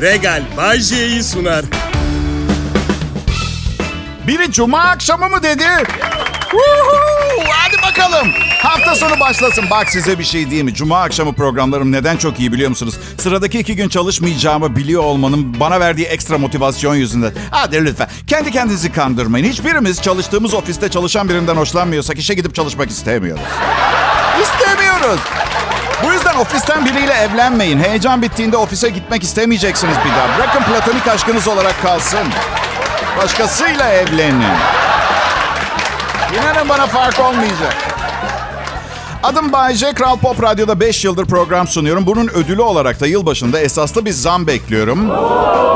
Regal Bay J'yi sunar. Biri cuma akşamı mı dedi? Hadi bakalım. Hafta sonu başlasın. Bak size bir şey diyeyim mi? Cuma akşamı programlarım neden çok iyi biliyor musunuz? Sıradaki iki gün çalışmayacağımı biliyor olmanın bana verdiği ekstra motivasyon yüzünden. Hadi lütfen. Kendi kendinizi kandırmayın. Hiçbirimiz çalıştığımız ofiste çalışan birinden hoşlanmıyorsak işe gidip çalışmak istemiyoruz. İstemiyoruz. Bu yüzden ofisten biriyle evlenmeyin. Heyecan bittiğinde ofise gitmek istemeyeceksiniz bir daha. Bırakın platonik aşkınız olarak kalsın. Başkasıyla evlenin. İnanın bana fark olmayacak. Adım Bayece, Kral Pop Radyo'da 5 yıldır program sunuyorum. Bunun ödülü olarak da yılbaşında esaslı bir zam bekliyorum.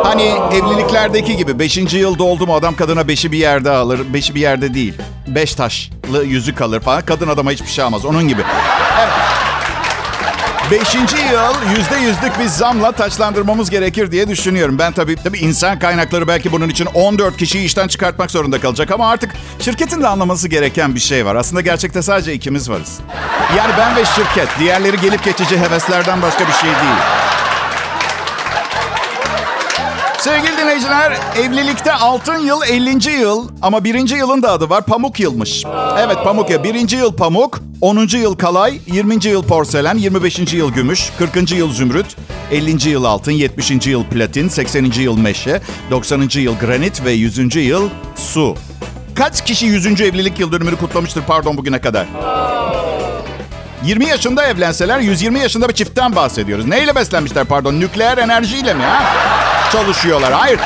Hani evliliklerdeki gibi 5. yıl doldu mu adam kadına 5'i bir yerde alır. 5'i bir yerde değil. 5 taşlı yüzük alır falan. Kadın adama hiçbir şey almaz. Onun gibi. Evet. Beşinci yıl yüzde yüzlük bir zamla taçlandırmamız gerekir diye düşünüyorum. Ben tabii, tabii insan kaynakları belki bunun için 14 kişiyi işten çıkartmak zorunda kalacak. Ama artık şirketin de anlaması gereken bir şey var. Aslında gerçekte sadece ikimiz varız. Yani ben ve şirket. Diğerleri gelip geçici heveslerden başka bir şey değil. Sevgili dinleyiciler, evlilikte altın yıl 50. yıl ama birinci yılın da adı var pamuk yılmış. Evet pamuk ya. Birinci yıl pamuk, 10. yıl kalay, 20. yıl porselen, 25. yıl gümüş, 40. yıl zümrüt, 50. yıl altın, 70. yıl platin, 80. yıl meşe, 90. yıl granit ve 100. yıl su. Kaç kişi 100. evlilik yıl dönümünü kutlamıştır pardon bugüne kadar? 20 yaşında evlenseler 120 yaşında bir çiftten bahsediyoruz. Neyle beslenmişler pardon? Nükleer enerjiyle mi ha? Çalışıyorlar. Hayır.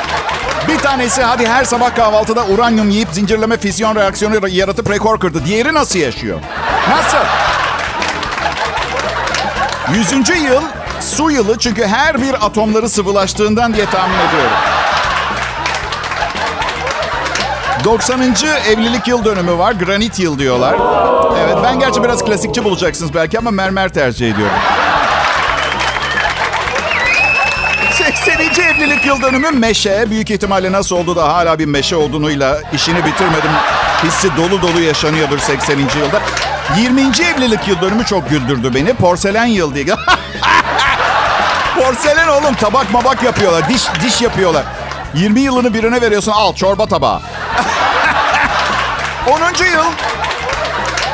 Bir tanesi hadi her sabah kahvaltıda uranyum yiyip zincirleme fisyon reaksiyonu yaratıp rekor kırdı. Diğeri nasıl yaşıyor? Nasıl? 100. yıl su yılı çünkü her bir atomları sıvılaştığından diye tahmin ediyorum. 90. evlilik yıl dönümü var. Granit yıl diyorlar. Evet ben gerçi biraz klasikçi bulacaksınız belki ama mermer tercih ediyorum. 40 yıl dönümü meşe. Büyük ihtimalle nasıl oldu da hala bir meşe odunuyla işini bitirmedim. Hissi dolu dolu yaşanıyordur 80. yılda. 20. evlilik yıl dönümü çok güldürdü beni. Porselen yıl diye. Porselen oğlum tabak mabak yapıyorlar. Diş diş yapıyorlar. 20 yılını birine veriyorsun al çorba tabağı. 10. yıl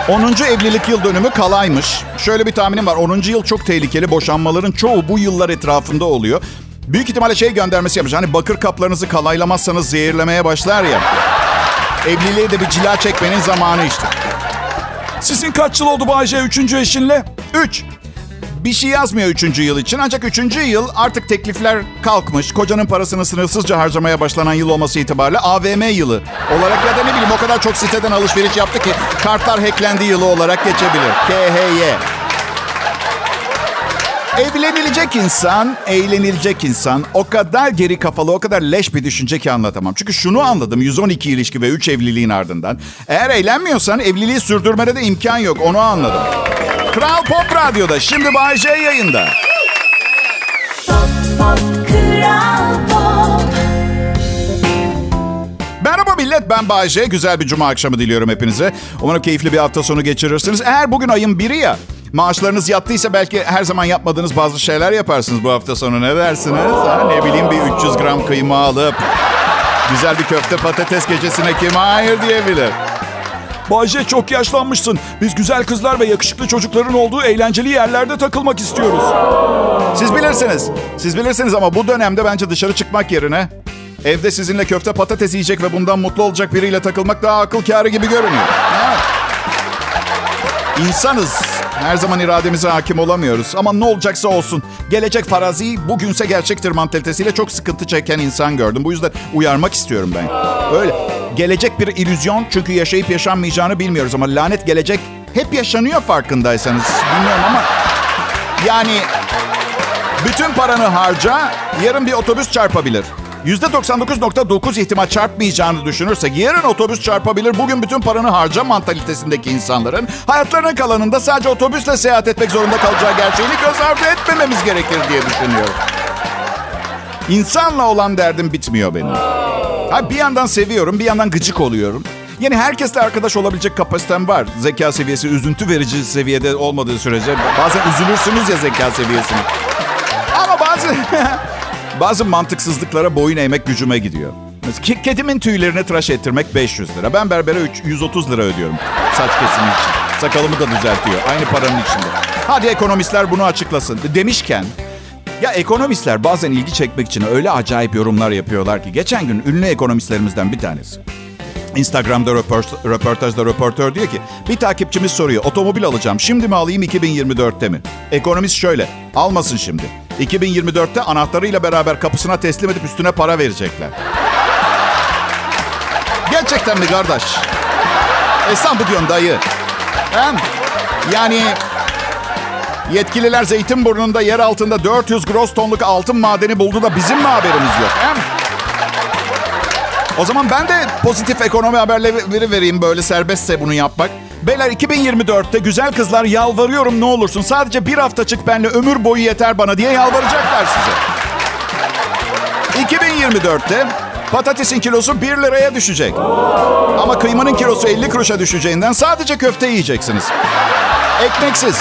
10. evlilik yıl dönümü kalaymış. Şöyle bir tahminim var. 10. yıl çok tehlikeli. Boşanmaların çoğu bu yıllar etrafında oluyor. Büyük ihtimalle şey göndermesi yapmış. Hani bakır kaplarınızı kalaylamazsanız zehirlemeye başlar ya. Evliliğe de bir cila çekmenin zamanı işte. Sizin kaç yıl oldu Bayce üçüncü eşinle? Üç. Bir şey yazmıyor üçüncü yıl için. Ancak üçüncü yıl artık teklifler kalkmış. Kocanın parasını sınırsızca harcamaya başlanan yıl olması itibariyle AVM yılı olarak ya da ne bileyim o kadar çok siteden alışveriş yaptı ki kartlar hacklendi yılı olarak geçebilir. KHY. Evlenilecek insan, eğlenilecek insan o kadar geri kafalı, o kadar leş bir düşünce ki anlatamam. Çünkü şunu anladım 112 ilişki ve 3 evliliğin ardından. Eğer eğlenmiyorsan evliliği sürdürmede de imkan yok. Onu anladım. Kral Pop Radyo'da şimdi Bay J yayında. Pop, pop, Kral Pop. Millet ben Bay J. Güzel bir cuma akşamı diliyorum hepinize. Umarım keyifli bir hafta sonu geçirirsiniz. Eğer bugün ayın biri ya maaşlarınız yattıysa belki her zaman yapmadığınız bazı şeyler yaparsınız bu hafta sonu. Ne dersiniz? Ha, ne bileyim bir 300 gram kıyma alıp güzel bir köfte patates gecesine kim hayır diyebilir. Bayce çok yaşlanmışsın. Biz güzel kızlar ve yakışıklı çocukların olduğu eğlenceli yerlerde takılmak istiyoruz. Siz bilirsiniz. Siz bilirsiniz ama bu dönemde bence dışarı çıkmak yerine evde sizinle köfte patates yiyecek ve bundan mutlu olacak biriyle takılmak daha akıl kârı gibi görünüyor. İnsanız. Her zaman irademize hakim olamıyoruz. Ama ne olacaksa olsun. Gelecek farazi bugünse gerçektir mantalitesiyle çok sıkıntı çeken insan gördüm. Bu yüzden uyarmak istiyorum ben. Öyle. Gelecek bir illüzyon çünkü yaşayıp yaşanmayacağını bilmiyoruz. Ama lanet gelecek hep yaşanıyor farkındaysanız. Bilmiyorum ama... Yani bütün paranı harca, yarın bir otobüs çarpabilir. %99.9 ihtimal çarpmayacağını düşünürsek yarın otobüs çarpabilir. Bugün bütün paranı harca mantalitesindeki insanların hayatlarının kalanında sadece otobüsle seyahat etmek zorunda kalacağı gerçeğini göz ardı etmememiz gerekir diye düşünüyorum. İnsanla olan derdim bitmiyor benim. Ha, bir yandan seviyorum, bir yandan gıcık oluyorum. Yani herkesle arkadaş olabilecek kapasitem var. Zeka seviyesi üzüntü verici seviyede olmadığı sürece. Bazen üzülürsünüz ya zeka seviyesine. Ama bazı Bazı mantıksızlıklara boyun eğmek gücüme gidiyor. Mesela ke- kedimin tüylerini tıraş ettirmek 500 lira. Ben berbere üç- 130 lira ödüyorum saç kesimi için. Sakalımı da düzeltiyor. Aynı paranın içinde. Hadi ekonomistler bunu açıklasın. Demişken ya ekonomistler bazen ilgi çekmek için öyle acayip yorumlar yapıyorlar ki. Geçen gün ünlü ekonomistlerimizden bir tanesi. Instagram'da röport- röportajda röportör diyor ki bir takipçimiz soruyor otomobil alacağım şimdi mi alayım 2024'te mi? Ekonomist şöyle almasın şimdi. 2024'te anahtarıyla beraber kapısına teslim edip üstüne para verecekler. Gerçekten mi kardeş? E sen bu diyorsun dayı. Hem yani yetkililer Zeytinburnu'nda yer altında 400 gross tonluk altın madeni buldu da bizim mi haberimiz yok? Hem o zaman ben de pozitif ekonomi haberleri vereyim böyle serbestse bunu yapmak. Beyler 2024'te güzel kızlar yalvarıyorum ne olursun sadece bir hafta çık benle ömür boyu yeter bana diye yalvaracaklar size. 2024'te patatesin kilosu 1 liraya düşecek. Ama kıymanın kilosu 50 kuruşa düşeceğinden sadece köfte yiyeceksiniz. Ekmeksiz.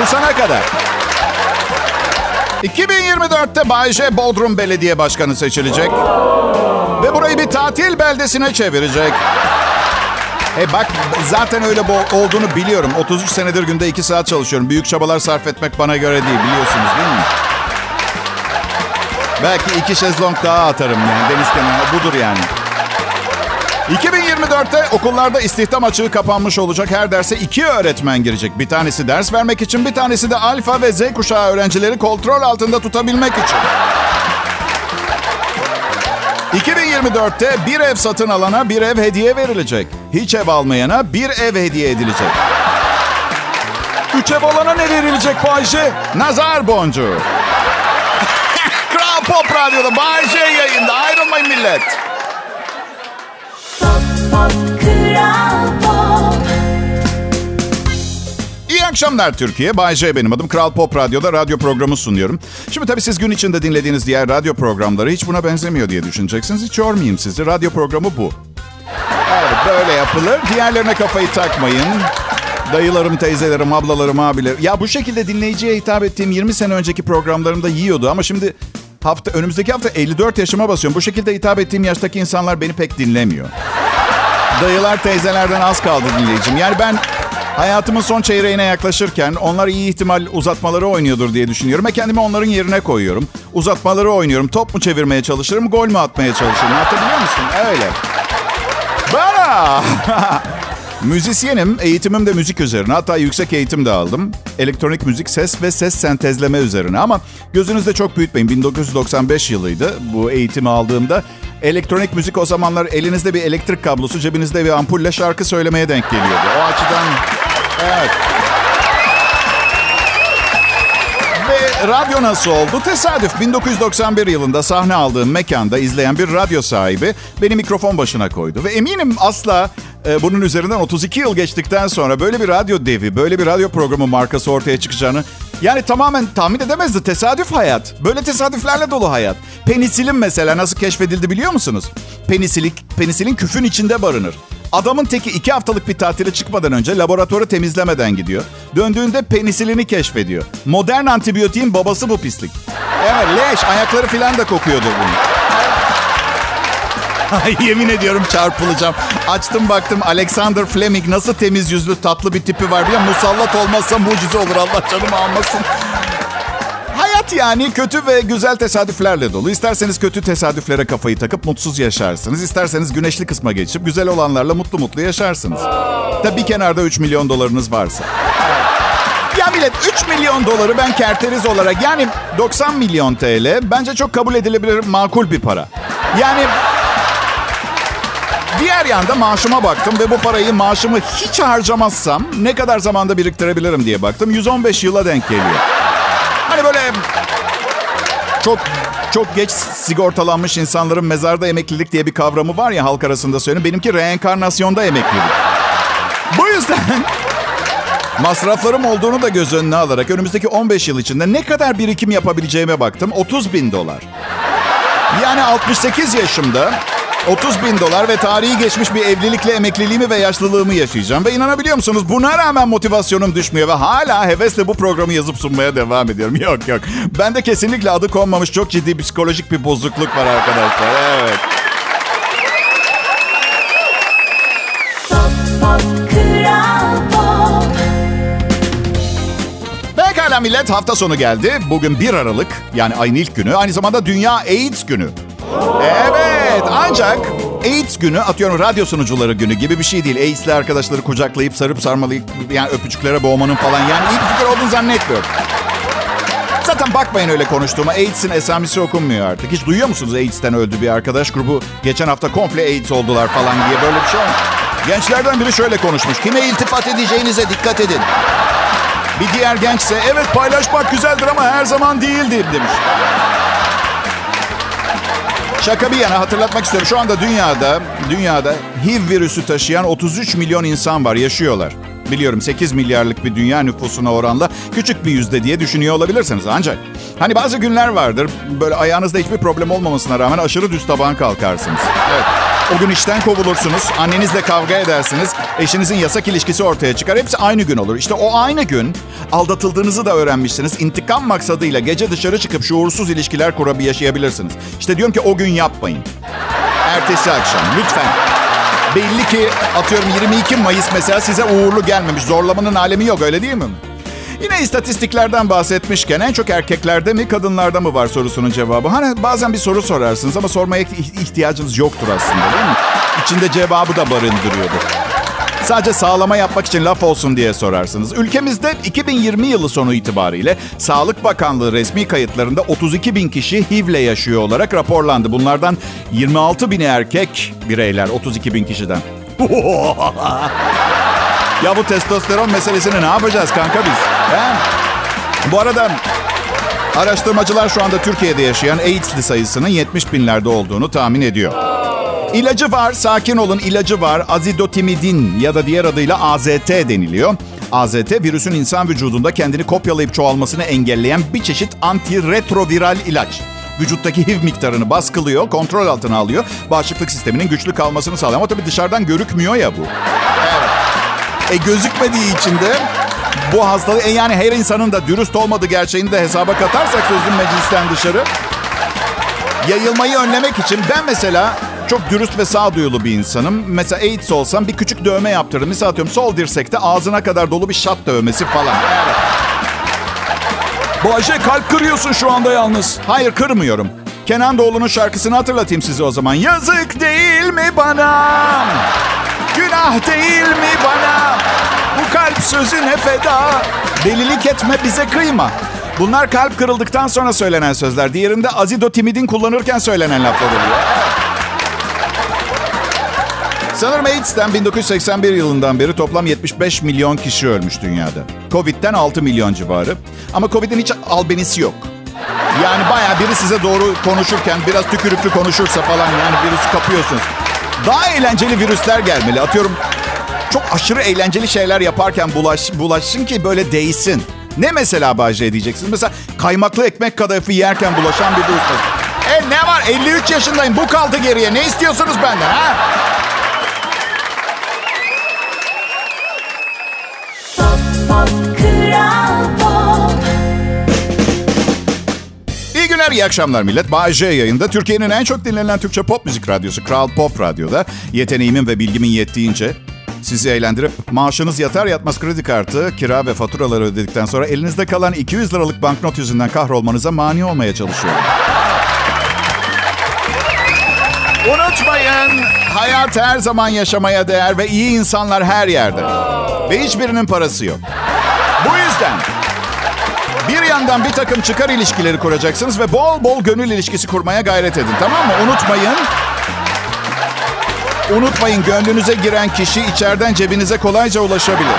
Kusana kadar. 2024'te Bay J Bodrum Belediye Başkanı seçilecek. Ve burayı bir tatil beldesine çevirecek. E bak zaten öyle olduğunu biliyorum. 33 senedir günde 2 saat çalışıyorum. Büyük çabalar sarf etmek bana göre değil biliyorsunuz değil mi? Belki iki şezlong daha atarım yani deniz kenarına. Budur yani. 2024'te okullarda istihdam açığı kapanmış olacak. Her derse iki öğretmen girecek. Bir tanesi ders vermek için, bir tanesi de alfa ve Z kuşağı öğrencileri kontrol altında tutabilmek için. 2024'te bir ev satın alana bir ev hediye verilecek. Hiç ev almayana bir ev hediye edilecek. Üç ev alana ne verilecek Bayce? Nazar boncuğu. Kral Pop Radyo'da Bay J yayında. Ayrılmayın millet. Pop, pop, Kral Pop. İyi akşamlar Türkiye. Bay J benim adım. Kral Pop Radyo'da radyo programı sunuyorum. Şimdi tabii siz gün içinde dinlediğiniz diğer radyo programları hiç buna benzemiyor diye düşüneceksiniz. Hiç yormayayım sizi. Radyo programı bu. Evet böyle yapılır. Diğerlerine kafayı takmayın. Dayılarım, teyzelerim, ablalarım, abilerim. Ya bu şekilde dinleyiciye hitap ettiğim 20 sene önceki programlarımda yiyordu. Ama şimdi hafta önümüzdeki hafta 54 yaşıma basıyorum. Bu şekilde hitap ettiğim yaştaki insanlar beni pek dinlemiyor. Dayılar, teyzelerden az kaldı dinleyicim. Yani ben hayatımın son çeyreğine yaklaşırken onlar iyi ihtimal uzatmaları oynuyordur diye düşünüyorum. Ve kendimi onların yerine koyuyorum. Uzatmaları oynuyorum. Top mu çevirmeye çalışırım, gol mü atmaya çalışırım. Hatırlıyor musun? Öyle. Bana! Müzisyenim, eğitimim de müzik üzerine. Hatta yüksek eğitim de aldım. Elektronik müzik, ses ve ses sentezleme üzerine. Ama gözünüzde çok büyütmeyin. 1995 yılıydı bu eğitimi aldığımda. Elektronik müzik o zamanlar elinizde bir elektrik kablosu, cebinizde bir ampulle şarkı söylemeye denk geliyordu. O açıdan... Evet. Radyo nasıl oldu? Tesadüf 1991 yılında sahne aldığım mekanda izleyen bir radyo sahibi beni mikrofon başına koydu. Ve eminim asla e, bunun üzerinden 32 yıl geçtikten sonra böyle bir radyo devi, böyle bir radyo programı markası ortaya çıkacağını yani tamamen tahmin edemezdi. Tesadüf hayat. Böyle tesadüflerle dolu hayat. Penisilin mesela nasıl keşfedildi biliyor musunuz? Penisilin, penisilin küfün içinde barınır. Adamın teki iki haftalık bir tatile çıkmadan önce laboratuvarı temizlemeden gidiyor. Döndüğünde penisilini keşfediyor. Modern antibiyotiğin babası bu pislik. Evet leş ayakları filan da kokuyordur bunun. Yemin ediyorum çarpılacağım. Açtım baktım Alexander Fleming nasıl temiz yüzlü tatlı bir tipi var. Bir musallat olmazsa mucize olur Allah canımı almasın. Hayat yani kötü ve güzel tesadüflerle dolu. İsterseniz kötü tesadüflere kafayı takıp mutsuz yaşarsınız. İsterseniz güneşli kısma geçip güzel olanlarla mutlu mutlu yaşarsınız. Tabii bir kenarda 3 milyon dolarınız varsa. Ya millet 3 milyon doları ben kerteriz olarak yani 90 milyon TL bence çok kabul edilebilir makul bir para. Yani diğer yanda maaşıma baktım ve bu parayı maaşımı hiç harcamazsam ne kadar zamanda biriktirebilirim diye baktım. 115 yıla denk geliyor. Çok çok geç sigortalanmış insanların mezarda emeklilik diye bir kavramı var ya halk arasında söyleyeyim. Benimki reenkarnasyonda emeklilik. Bu yüzden masraflarım olduğunu da göz önüne alarak önümüzdeki 15 yıl içinde ne kadar birikim yapabileceğime baktım. 30 bin dolar. Yani 68 yaşımda 30 bin dolar ve tarihi geçmiş bir evlilikle emekliliğimi ve yaşlılığımı yaşayacağım. Ve inanabiliyor musunuz buna rağmen motivasyonum düşmüyor ve hala hevesle bu programı yazıp sunmaya devam ediyorum. Yok yok. Bende kesinlikle adı konmamış çok ciddi psikolojik bir bozukluk var arkadaşlar. Evet. Pekala millet hafta sonu geldi. Bugün 1 Aralık yani ayın ilk günü. Aynı zamanda Dünya AIDS günü. Evet ancak AIDS günü atıyorum radyo sunucuları günü gibi bir şey değil. AIDS'li arkadaşları kucaklayıp sarıp sarmalayıp yani öpücüklere boğmanın falan yani iyi bir fikir olduğunu zannetmiyorum. Zaten bakmayın öyle konuştuğuma. AIDS'in esamesi okunmuyor artık. Hiç duyuyor musunuz AIDS'ten öldü bir arkadaş grubu? Geçen hafta komple AIDS oldular falan diye böyle bir şey olmuş. Gençlerden biri şöyle konuşmuş. Kime iltifat edeceğinize dikkat edin. Bir diğer gençse evet paylaşmak güzeldir ama her zaman değildir demiş. Şaka bir yana hatırlatmak istiyorum. Şu anda dünyada dünyada HIV virüsü taşıyan 33 milyon insan var, yaşıyorlar. Biliyorum 8 milyarlık bir dünya nüfusuna oranla küçük bir yüzde diye düşünüyor olabilirsiniz. Ancak hani bazı günler vardır böyle ayağınızda hiçbir problem olmamasına rağmen aşırı düz taban kalkarsınız. Evet. O gün işten kovulursunuz, annenizle kavga edersiniz, eşinizin yasak ilişkisi ortaya çıkar. Hepsi aynı gün olur. İşte o aynı gün aldatıldığınızı da öğrenmişsiniz. İntikam maksadıyla gece dışarı çıkıp şuursuz ilişkiler kurabilir, yaşayabilirsiniz. İşte diyorum ki o gün yapmayın. Ertesi akşam lütfen. Belli ki atıyorum 22 Mayıs mesela size uğurlu gelmemiş. Zorlamanın alemi yok öyle değil mi? Yine istatistiklerden bahsetmişken en çok erkeklerde mi kadınlarda mı var sorusunun cevabı. Hani bazen bir soru sorarsınız ama sormaya ihtiyacınız yoktur aslında değil mi? İçinde cevabı da barındırıyordur. Sadece sağlama yapmak için laf olsun diye sorarsınız. Ülkemizde 2020 yılı sonu itibariyle Sağlık Bakanlığı resmi kayıtlarında 32 bin kişi HIV'le yaşıyor olarak raporlandı. Bunlardan 26 bini erkek bireyler 32 bin kişiden. ya bu testosteron meselesini ne yapacağız kanka biz? He? Bu arada araştırmacılar şu anda Türkiye'de yaşayan AIDS'li sayısının 70 binlerde olduğunu tahmin ediyor. İlacı var, sakin olun ilacı var. Azidotimidin ya da diğer adıyla AZT deniliyor. AZT virüsün insan vücudunda kendini kopyalayıp çoğalmasını engelleyen bir çeşit antiretroviral ilaç. Vücuttaki HIV miktarını baskılıyor, kontrol altına alıyor. Bağışıklık sisteminin güçlü kalmasını sağlıyor. Ama tabii dışarıdan görükmüyor ya bu. Evet. E gözükmediği için de bu hastalığı e yani her insanın da dürüst olmadığı gerçeğini de hesaba katarsak sözün meclisten dışarı yayılmayı önlemek için ben mesela çok dürüst ve sağduyulu bir insanım. Mesela AIDS olsam bir küçük dövme yaptırırım. Mesela atıyorum sol dirsekte ağzına kadar dolu bir şat dövmesi falan. Evet. Kalp kırıyorsun şu anda yalnız. Hayır kırmıyorum. Kenan Doğulu'nun şarkısını hatırlatayım size o zaman. Yazık değil mi bana? Günah değil mi bana? Bu kalp sözüne feda. Delilik etme bize kıyma. Bunlar kalp kırıldıktan sonra söylenen sözler. Diğerinde azidotimidin kullanırken söylenen laflar oluyor. Sanırım AIDS'ten 1981 yılından beri toplam 75 milyon kişi ölmüş dünyada. Covid'den 6 milyon civarı. Ama Covid'in hiç albenisi yok. Yani bayağı biri size doğru konuşurken biraz tükürüklü konuşursa falan yani virüsü kapıyorsunuz. Daha eğlenceli virüsler gelmeli. Atıyorum çok aşırı eğlenceli şeyler yaparken bulaş, bulaşsın ki böyle değsin. Ne mesela Bahçe diyeceksiniz? Mesela kaymaklı ekmek kadayıfı yerken bulaşan bir virüs. E ne var 53 yaşındayım bu kaldı geriye ne istiyorsunuz benden ha? Pop Kral Günler, iyi akşamlar millet. Bay yayında. Türkiye'nin en çok dinlenen Türkçe pop müzik radyosu Kral Pop Radyo'da. Yeteneğimin ve bilgimin yettiğince sizi eğlendirip maaşınız yatar yatmaz kredi kartı, kira ve faturaları ödedikten sonra elinizde kalan 200 liralık banknot yüzünden kahrolmanıza mani olmaya çalışıyorum. Unutmayın, hayat her zaman yaşamaya değer ve iyi insanlar her yerde. Ve hiçbirinin parası yok. Bu yüzden bir yandan bir takım çıkar ilişkileri kuracaksınız ve bol bol gönül ilişkisi kurmaya gayret edin. Tamam mı? Unutmayın. Unutmayın gönlünüze giren kişi içeriden cebinize kolayca ulaşabilir.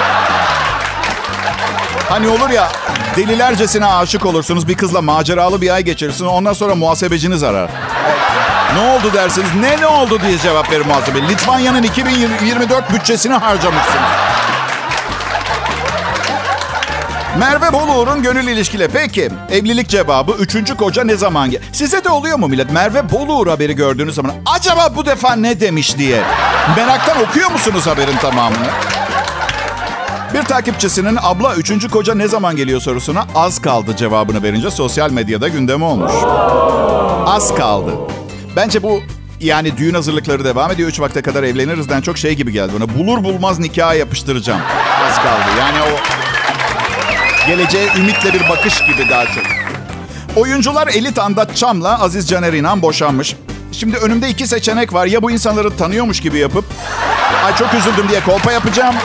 Hani olur ya delilercesine aşık olursunuz. Bir kızla maceralı bir ay geçirirsiniz. Ondan sonra muhasebeciniz arar. Ne oldu dersiniz? Ne ne oldu diye cevap verir muhasebe. Litvanya'nın 2024 bütçesini harcamışsınız. Merve Boluğur'un gönül ilişkile. Peki evlilik cevabı üçüncü koca ne zaman gel? Size de oluyor mu millet? Merve Boluğur haberi gördüğünüz zaman acaba bu defa ne demiş diye. Meraktan okuyor musunuz haberin tamamını? Bir takipçisinin abla üçüncü koca ne zaman geliyor sorusuna az kaldı cevabını verince sosyal medyada gündeme olmuş. Az kaldı. Bence bu yani düğün hazırlıkları devam ediyor. Üç vakte kadar evlenirizden çok şey gibi geldi bana. Bulur bulmaz nikaha yapıştıracağım. Az kaldı. Yani o geleceğe ümitle bir bakış gibi daha çok. Oyuncular Elit Andat Çam'la Aziz Caner İnan boşanmış. Şimdi önümde iki seçenek var. Ya bu insanları tanıyormuş gibi yapıp ay çok üzüldüm diye kolpa yapacağım.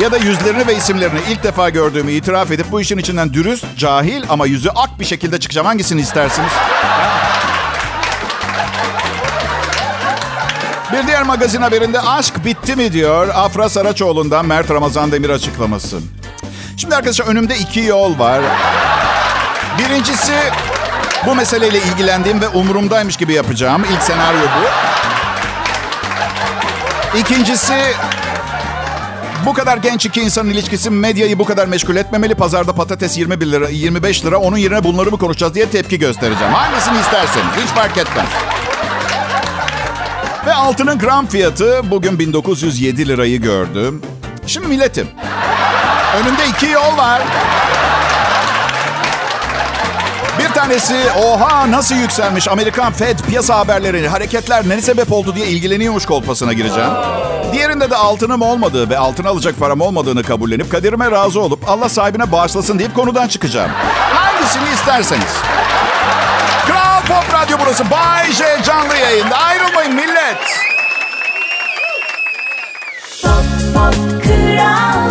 Ya da yüzlerini ve isimlerini ilk defa gördüğümü itiraf edip bu işin içinden dürüst, cahil ama yüzü ak bir şekilde çıkacağım. Hangisini istersiniz? Bir diğer magazin haberinde aşk bitti mi diyor Afra Saraçoğlu'ndan Mert Ramazan Demir açıklaması. Şimdi arkadaşlar önümde iki yol var. Birincisi bu meseleyle ilgilendiğim ve umurumdaymış gibi yapacağım. İlk senaryo bu. İkincisi bu kadar genç iki insanın ilişkisi medyayı bu kadar meşgul etmemeli. Pazarda patates 21 lira, 25 lira. Onun yerine bunları mı konuşacağız diye tepki göstereceğim. Hangisini isterseniz. Hiç fark etmez. Ve altının gram fiyatı bugün 1907 lirayı gördü. Şimdi milletim. Önümde iki yol var. Bir tanesi oha nasıl yükselmiş Amerikan Fed piyasa haberleri hareketler ne sebep oldu diye ilgileniyormuş kolpasına gireceğim. Diğerinde de altınım olmadığı ve altın alacak param olmadığını kabullenip kaderime razı olup Allah sahibine bağışlasın deyip konudan çıkacağım. Hangisini isterseniz. Kral Pop Radyo burası. Bay J canlı yayında. Ayrılmayın millet. Pop Pop Kral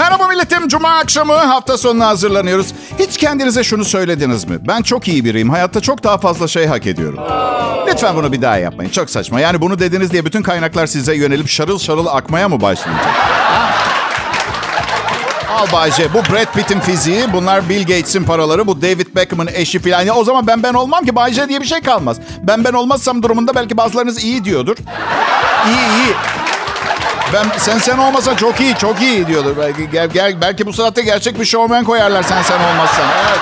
Merhaba milletim. Cuma akşamı hafta sonuna hazırlanıyoruz. Hiç kendinize şunu söylediniz mi? Ben çok iyi biriyim. Hayatta çok daha fazla şey hak ediyorum. Lütfen bunu bir daha yapmayın. Çok saçma. Yani bunu dediniz diye bütün kaynaklar size yönelip şarıl şarıl akmaya mı başlayacak? Al Bayce. Bu Brad Pitt'in fiziği, bunlar Bill Gates'in paraları, bu David Beckham'ın eşi filan. Ya o zaman ben ben olmam ki Bayce diye bir şey kalmaz. Ben ben olmazsam durumunda belki bazılarınız iyi diyordur. İyi iyi. Ben sen sen olmasa çok iyi, çok iyi diyordur. Belki, gel, gel, belki bu saatte gerçek bir showman koyarlar sen sen olmazsan. Evet.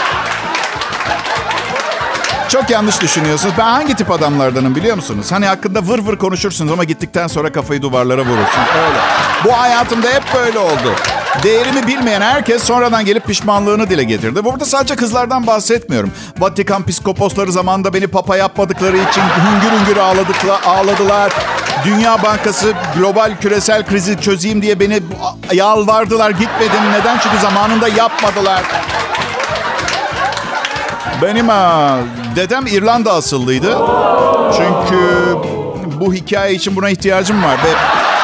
Çok yanlış düşünüyorsunuz. Ben hangi tip adamlardanım biliyor musunuz? Hani hakkında vır vır konuşursunuz ama gittikten sonra kafayı duvarlara vurursun. Öyle. Bu hayatımda hep böyle oldu. Değerimi bilmeyen herkes sonradan gelip pişmanlığını dile getirdi. Burada sadece kızlardan bahsetmiyorum. Vatikan piskoposları zamanında beni papa yapmadıkları için hüngür hüngür ağladıkla, ağladılar. Dünya Bankası global küresel krizi çözeyim diye beni yalvardılar. Gitmedim. Neden? Çünkü zamanında yapmadılar. Benim ha, dedem İrlanda asıllıydı. Çünkü bu hikaye için buna ihtiyacım var. Ve...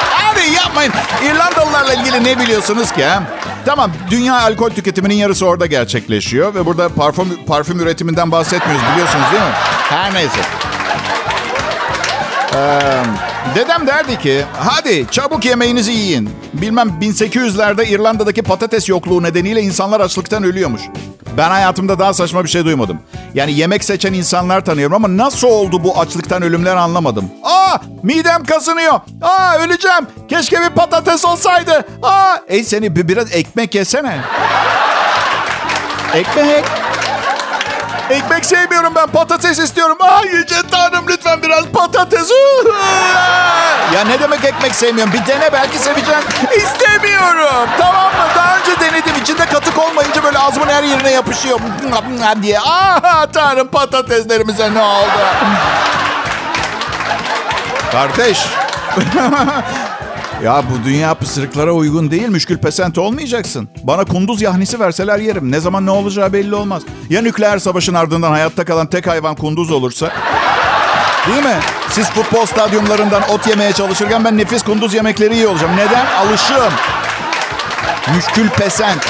Hadi yapmayın. İrlandalılarla ilgili ne biliyorsunuz ki? ha? Tamam, dünya alkol tüketiminin yarısı orada gerçekleşiyor. Ve burada parfüm, parfüm üretiminden bahsetmiyoruz biliyorsunuz değil mi? Her neyse. Ee, dedem derdi ki, hadi çabuk yemeğinizi yiyin. Bilmem 1800'lerde İrlanda'daki patates yokluğu nedeniyle insanlar açlıktan ölüyormuş. Ben hayatımda daha saçma bir şey duymadım. Yani yemek seçen insanlar tanıyorum ama nasıl oldu bu açlıktan ölümler anlamadım. Aa midem kazınıyor. Aa öleceğim. Keşke bir patates olsaydı. Aa ey seni bir biraz ekmek yesene. Ekmek. Ekmek sevmiyorum ben patates istiyorum. Aa yüce tanrım lütfen biraz patates. ya ne demek ekmek sevmiyorum? Bir dene belki seveceksin. İstemiyorum. Tamam mı? Daha önce denedim. İçinde katık olmayınca böyle ağzımın her yerine yapışıyor. diye. Aa tanrım patateslerimize ne oldu? Kardeş. Ya bu dünya pısırıklara uygun değil. Müşkül pesent olmayacaksın. Bana kunduz yahnisi verseler yerim. Ne zaman ne olacağı belli olmaz. Ya nükleer savaşın ardından hayatta kalan tek hayvan kunduz olursa? Değil mi? Siz futbol stadyumlarından ot yemeye çalışırken ben nefis kunduz yemekleri iyi olacağım. Neden? Alışığım. Müşkül pesent.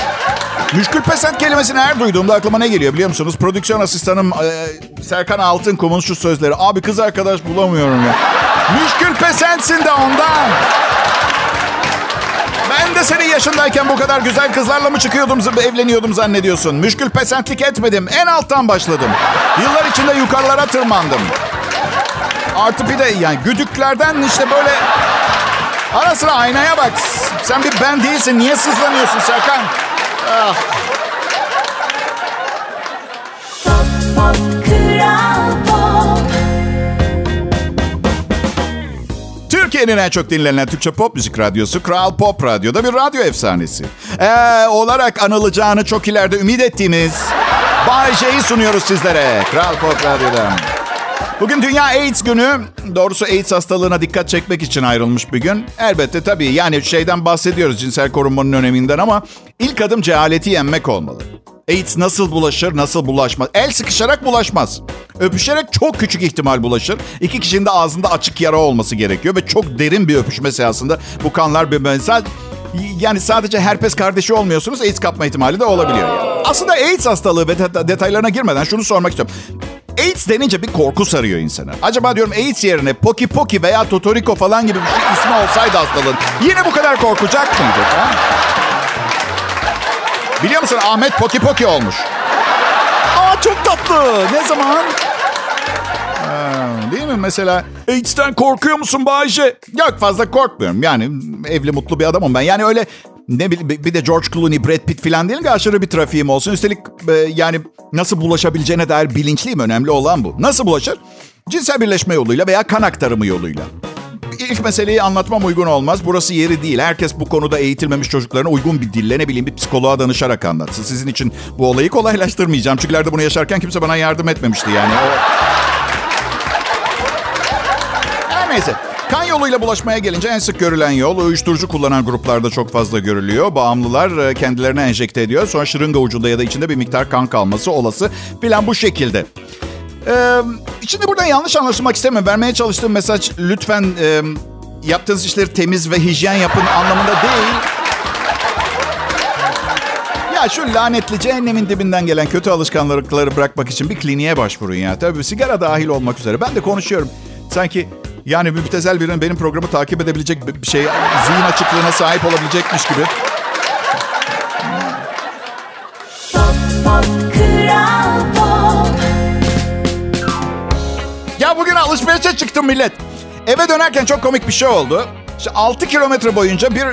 Müşkül pesent kelimesini her duyduğumda aklıma ne geliyor biliyor musunuz? Prodüksiyon asistanım e, Serkan Altınkum'un şu sözleri. Abi kız arkadaş bulamıyorum ya. Müşkül pesentsin de ondan. Ben de senin yaşındayken bu kadar güzel kızlarla mı çıkıyordum, evleniyordum zannediyorsun? Müşkül pesentlik etmedim. En alttan başladım. Yıllar içinde yukarılara tırmandım. Artı bir de yani güdüklerden işte böyle Ara sıra aynaya bak. Sen bir ben değilsin. Niye sızlanıyorsun Serkan? Ah. Pop Pop Kral Pop Türkiye'nin en çok dinlenen Türkçe pop müzik radyosu Kral Pop Radyo'da bir radyo efsanesi. Ee, olarak anılacağını çok ileride ümit ettiğimiz Bay J'yi sunuyoruz sizlere. Kral Pop Radyo'da. Bugün Dünya AIDS Günü. Doğrusu AIDS hastalığına dikkat çekmek için ayrılmış bir gün. Elbette tabii yani şeyden bahsediyoruz cinsel korunmanın öneminden ama ilk adım cehaleti yenmek olmalı. AIDS nasıl bulaşır, nasıl bulaşmaz? El sıkışarak bulaşmaz. Öpüşerek çok küçük ihtimal bulaşır. İki kişinin de ağzında açık yara olması gerekiyor ve çok derin bir öpüşme sırasında bu kanlar bir mesaj yani sadece herpes kardeşi olmuyorsunuz, AIDS kapma ihtimali de olabiliyor. Aslında AIDS hastalığı ve det- detaylarına girmeden şunu sormak istiyorum. AIDS denince bir korku sarıyor insana. Acaba diyorum AIDS yerine Poki Poki veya Totoriko falan gibi bir şey ismi olsaydı hastalığın yine bu kadar korkacak mıydı? Ha? Biliyor musun Ahmet Poki Poki olmuş. Aa çok tatlı. Ne zaman? Değil mi mesela? AIDS'ten korkuyor musun Bayce? Yok fazla korkmuyorum. Yani evli mutlu bir adamım ben. Yani öyle ne bileyim bir de George Clooney, Brad Pitt falan değil ki aşırı bir trafiğim olsun. Üstelik e, yani nasıl bulaşabileceğine dair bilinçliyim. Önemli olan bu. Nasıl bulaşır? Cinsel birleşme yoluyla veya kan aktarımı yoluyla. İlk meseleyi anlatmam uygun olmaz. Burası yeri değil. Herkes bu konuda eğitilmemiş çocuklarına uygun bir dille ne bileyim bir psikoloğa danışarak anlatsın. Sizin için bu olayı kolaylaştırmayacağım. Çünkü ileride bunu yaşarken kimse bana yardım etmemişti yani. Her neyse. Kan yoluyla bulaşmaya gelince en sık görülen yol uyuşturucu kullanan gruplarda çok fazla görülüyor. Bağımlılar e, kendilerine enjekte ediyor. Sonra şırınga ucunda ya da içinde bir miktar kan kalması olası filan bu şekilde. Ee, şimdi burada yanlış anlaşılmak istemiyorum. Vermeye çalıştığım mesaj lütfen e, yaptığınız işleri temiz ve hijyen yapın anlamında değil. Ya şu lanetli cehennemin dibinden gelen kötü alışkanlıkları bırakmak için bir kliniğe başvurun ya. Tabii sigara dahil olmak üzere. Ben de konuşuyorum. Sanki yani müptezel birinin benim programı takip edebilecek bir şey, zihin açıklığına sahip olabilecekmiş gibi. Pop Pop Kral Pop Ya bugün alışverişe çıktım millet. Eve dönerken çok komik bir şey oldu. İşte 6 kilometre boyunca bir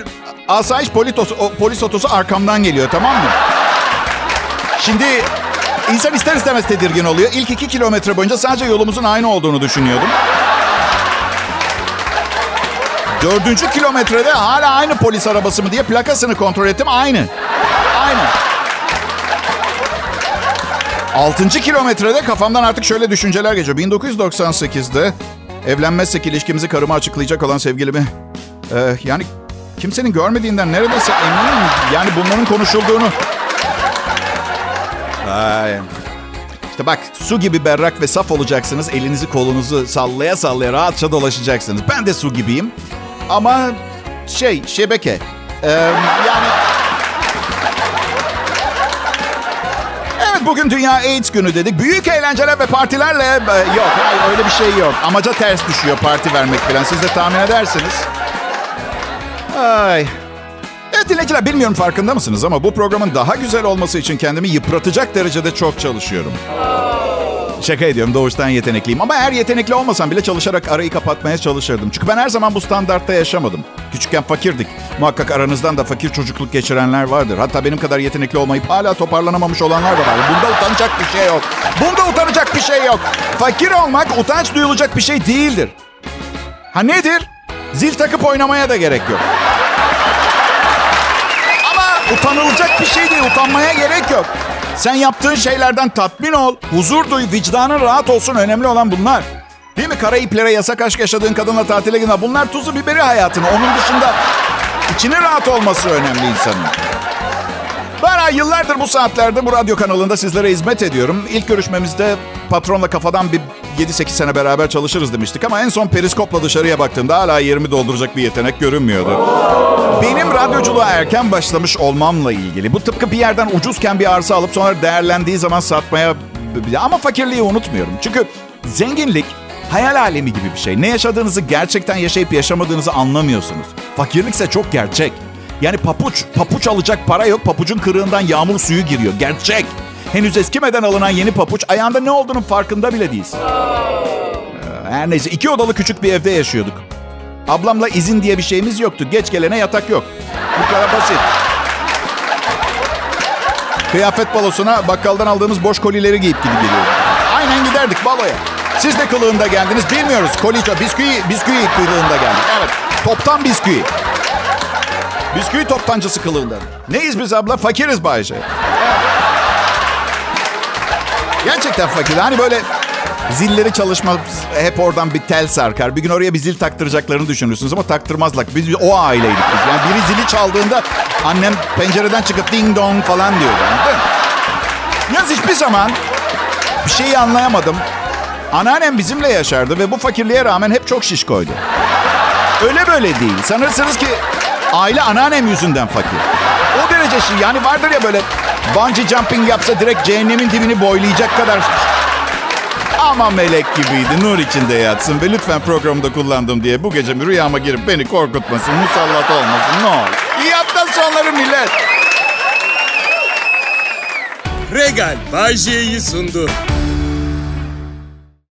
asayiş politos, o- polis otosu arkamdan geliyor tamam mı? Şimdi insan ister istemez tedirgin oluyor. İlk 2 kilometre boyunca sadece yolumuzun aynı olduğunu düşünüyordum. Dördüncü kilometrede hala aynı polis arabası mı diye plakasını kontrol ettim. Aynı. Aynı. Altıncı kilometrede kafamdan artık şöyle düşünceler geçiyor. 1998'de evlenmezsek ilişkimizi karıma açıklayacak olan sevgilimi... e, yani kimsenin görmediğinden neredeyse eminim. Yani bunların konuşulduğunu... Ay. İşte bak su gibi berrak ve saf olacaksınız. Elinizi kolunuzu sallaya sallaya rahatça dolaşacaksınız. Ben de su gibiyim. Ama şey şebeke. Ee, yani... Evet bugün Dünya AIDS günü dedik. Büyük eğlenceler ve partilerle... e, yok hayır öyle bir şey yok. Amaca ters düşüyor parti vermek falan. Siz de tahmin edersiniz. Ay. Evet dinleyiciler bilmiyorum farkında mısınız ama bu programın daha güzel olması için kendimi yıpratacak derecede çok çalışıyorum. Şaka ediyorum doğuştan yetenekliyim ama eğer yetenekli olmasam bile çalışarak arayı kapatmaya çalışırdım. Çünkü ben her zaman bu standartta yaşamadım. Küçükken fakirdik. Muhakkak aranızdan da fakir çocukluk geçirenler vardır. Hatta benim kadar yetenekli olmayıp hala toparlanamamış olanlar da var. Bunda utanacak bir şey yok. Bunda utanacak bir şey yok. Fakir olmak utanç duyulacak bir şey değildir. Ha nedir? Zil takıp oynamaya da gerek yok. Ama utanılacak bir şey değil. Utanmaya gerek yok. Sen yaptığın şeylerden tatmin ol. Huzur duy. Vicdanın rahat olsun. Önemli olan bunlar. Değil mi? Karayiplere yasak aşk yaşadığın kadınla tatile gitme. Bunlar tuzu biberi hayatını. Onun dışında içinin rahat olması önemli insanın. Ben yıllardır bu saatlerde bu radyo kanalında sizlere hizmet ediyorum. İlk görüşmemizde patronla kafadan bir 7-8 sene beraber çalışırız demiştik. Ama en son periskopla dışarıya baktığımda hala yerimi dolduracak bir yetenek görünmüyordu. Benim radyoculuğa erken başlamış olmamla ilgili. Bu tıpkı bir yerden ucuzken bir arsa alıp sonra değerlendiği zaman satmaya... Ama fakirliği unutmuyorum. Çünkü zenginlik hayal alemi gibi bir şey. Ne yaşadığınızı gerçekten yaşayıp yaşamadığınızı anlamıyorsunuz. Fakirlikse çok gerçek. Yani papuç, papuç alacak para yok. Papucun kırığından yağmur suyu giriyor. Gerçek. Henüz eskimeden alınan yeni papuç ayağında ne olduğunun farkında bile değilsin. Ee, Her neyse iki odalı küçük bir evde yaşıyorduk. Ablamla izin diye bir şeyimiz yoktu. Geç gelene yatak yok. Bu kadar basit. Kıyafet balosuna bakkaldan aldığımız boş kolileri giyip gidip geliyorduk. Aynen giderdik baloya. Siz de kılığında geldiniz bilmiyoruz. Koliço, bisküvi, bisküvi kılığında geldik. Evet, toptan bisküvi. Bisküvi toptancısı kılığında. Neyiz biz abla? Fakiriz Bayce. Evet. Gerçekten fakir. Hani böyle zilleri çalışmaz hep oradan bir tel sarkar. Bir gün oraya bir zil taktıracaklarını düşünürsünüz ama taktırmazlar. Biz o aileydik biz. Yani biri zili çaldığında annem pencereden çıkıp ding dong falan diyordu. Anladın? Yalnız hiçbir zaman bir şeyi anlayamadım. Anneannem bizimle yaşardı ve bu fakirliğe rağmen hep çok şişkoydu. Öyle böyle değil. Sanırsınız ki aile anneannem yüzünden fakir. O derece şey. Yani vardır ya böyle bungee jumping yapsa direkt cehennemin dibini boylayacak kadar ama melek gibiydi. Nur içinde yatsın ve lütfen programda kullandım diye bu gece mi rüyama girip beni korkutmasın, musallat olmasın. Ne olur. İyi hafta sonları millet. Regal Bay J'yi sundu.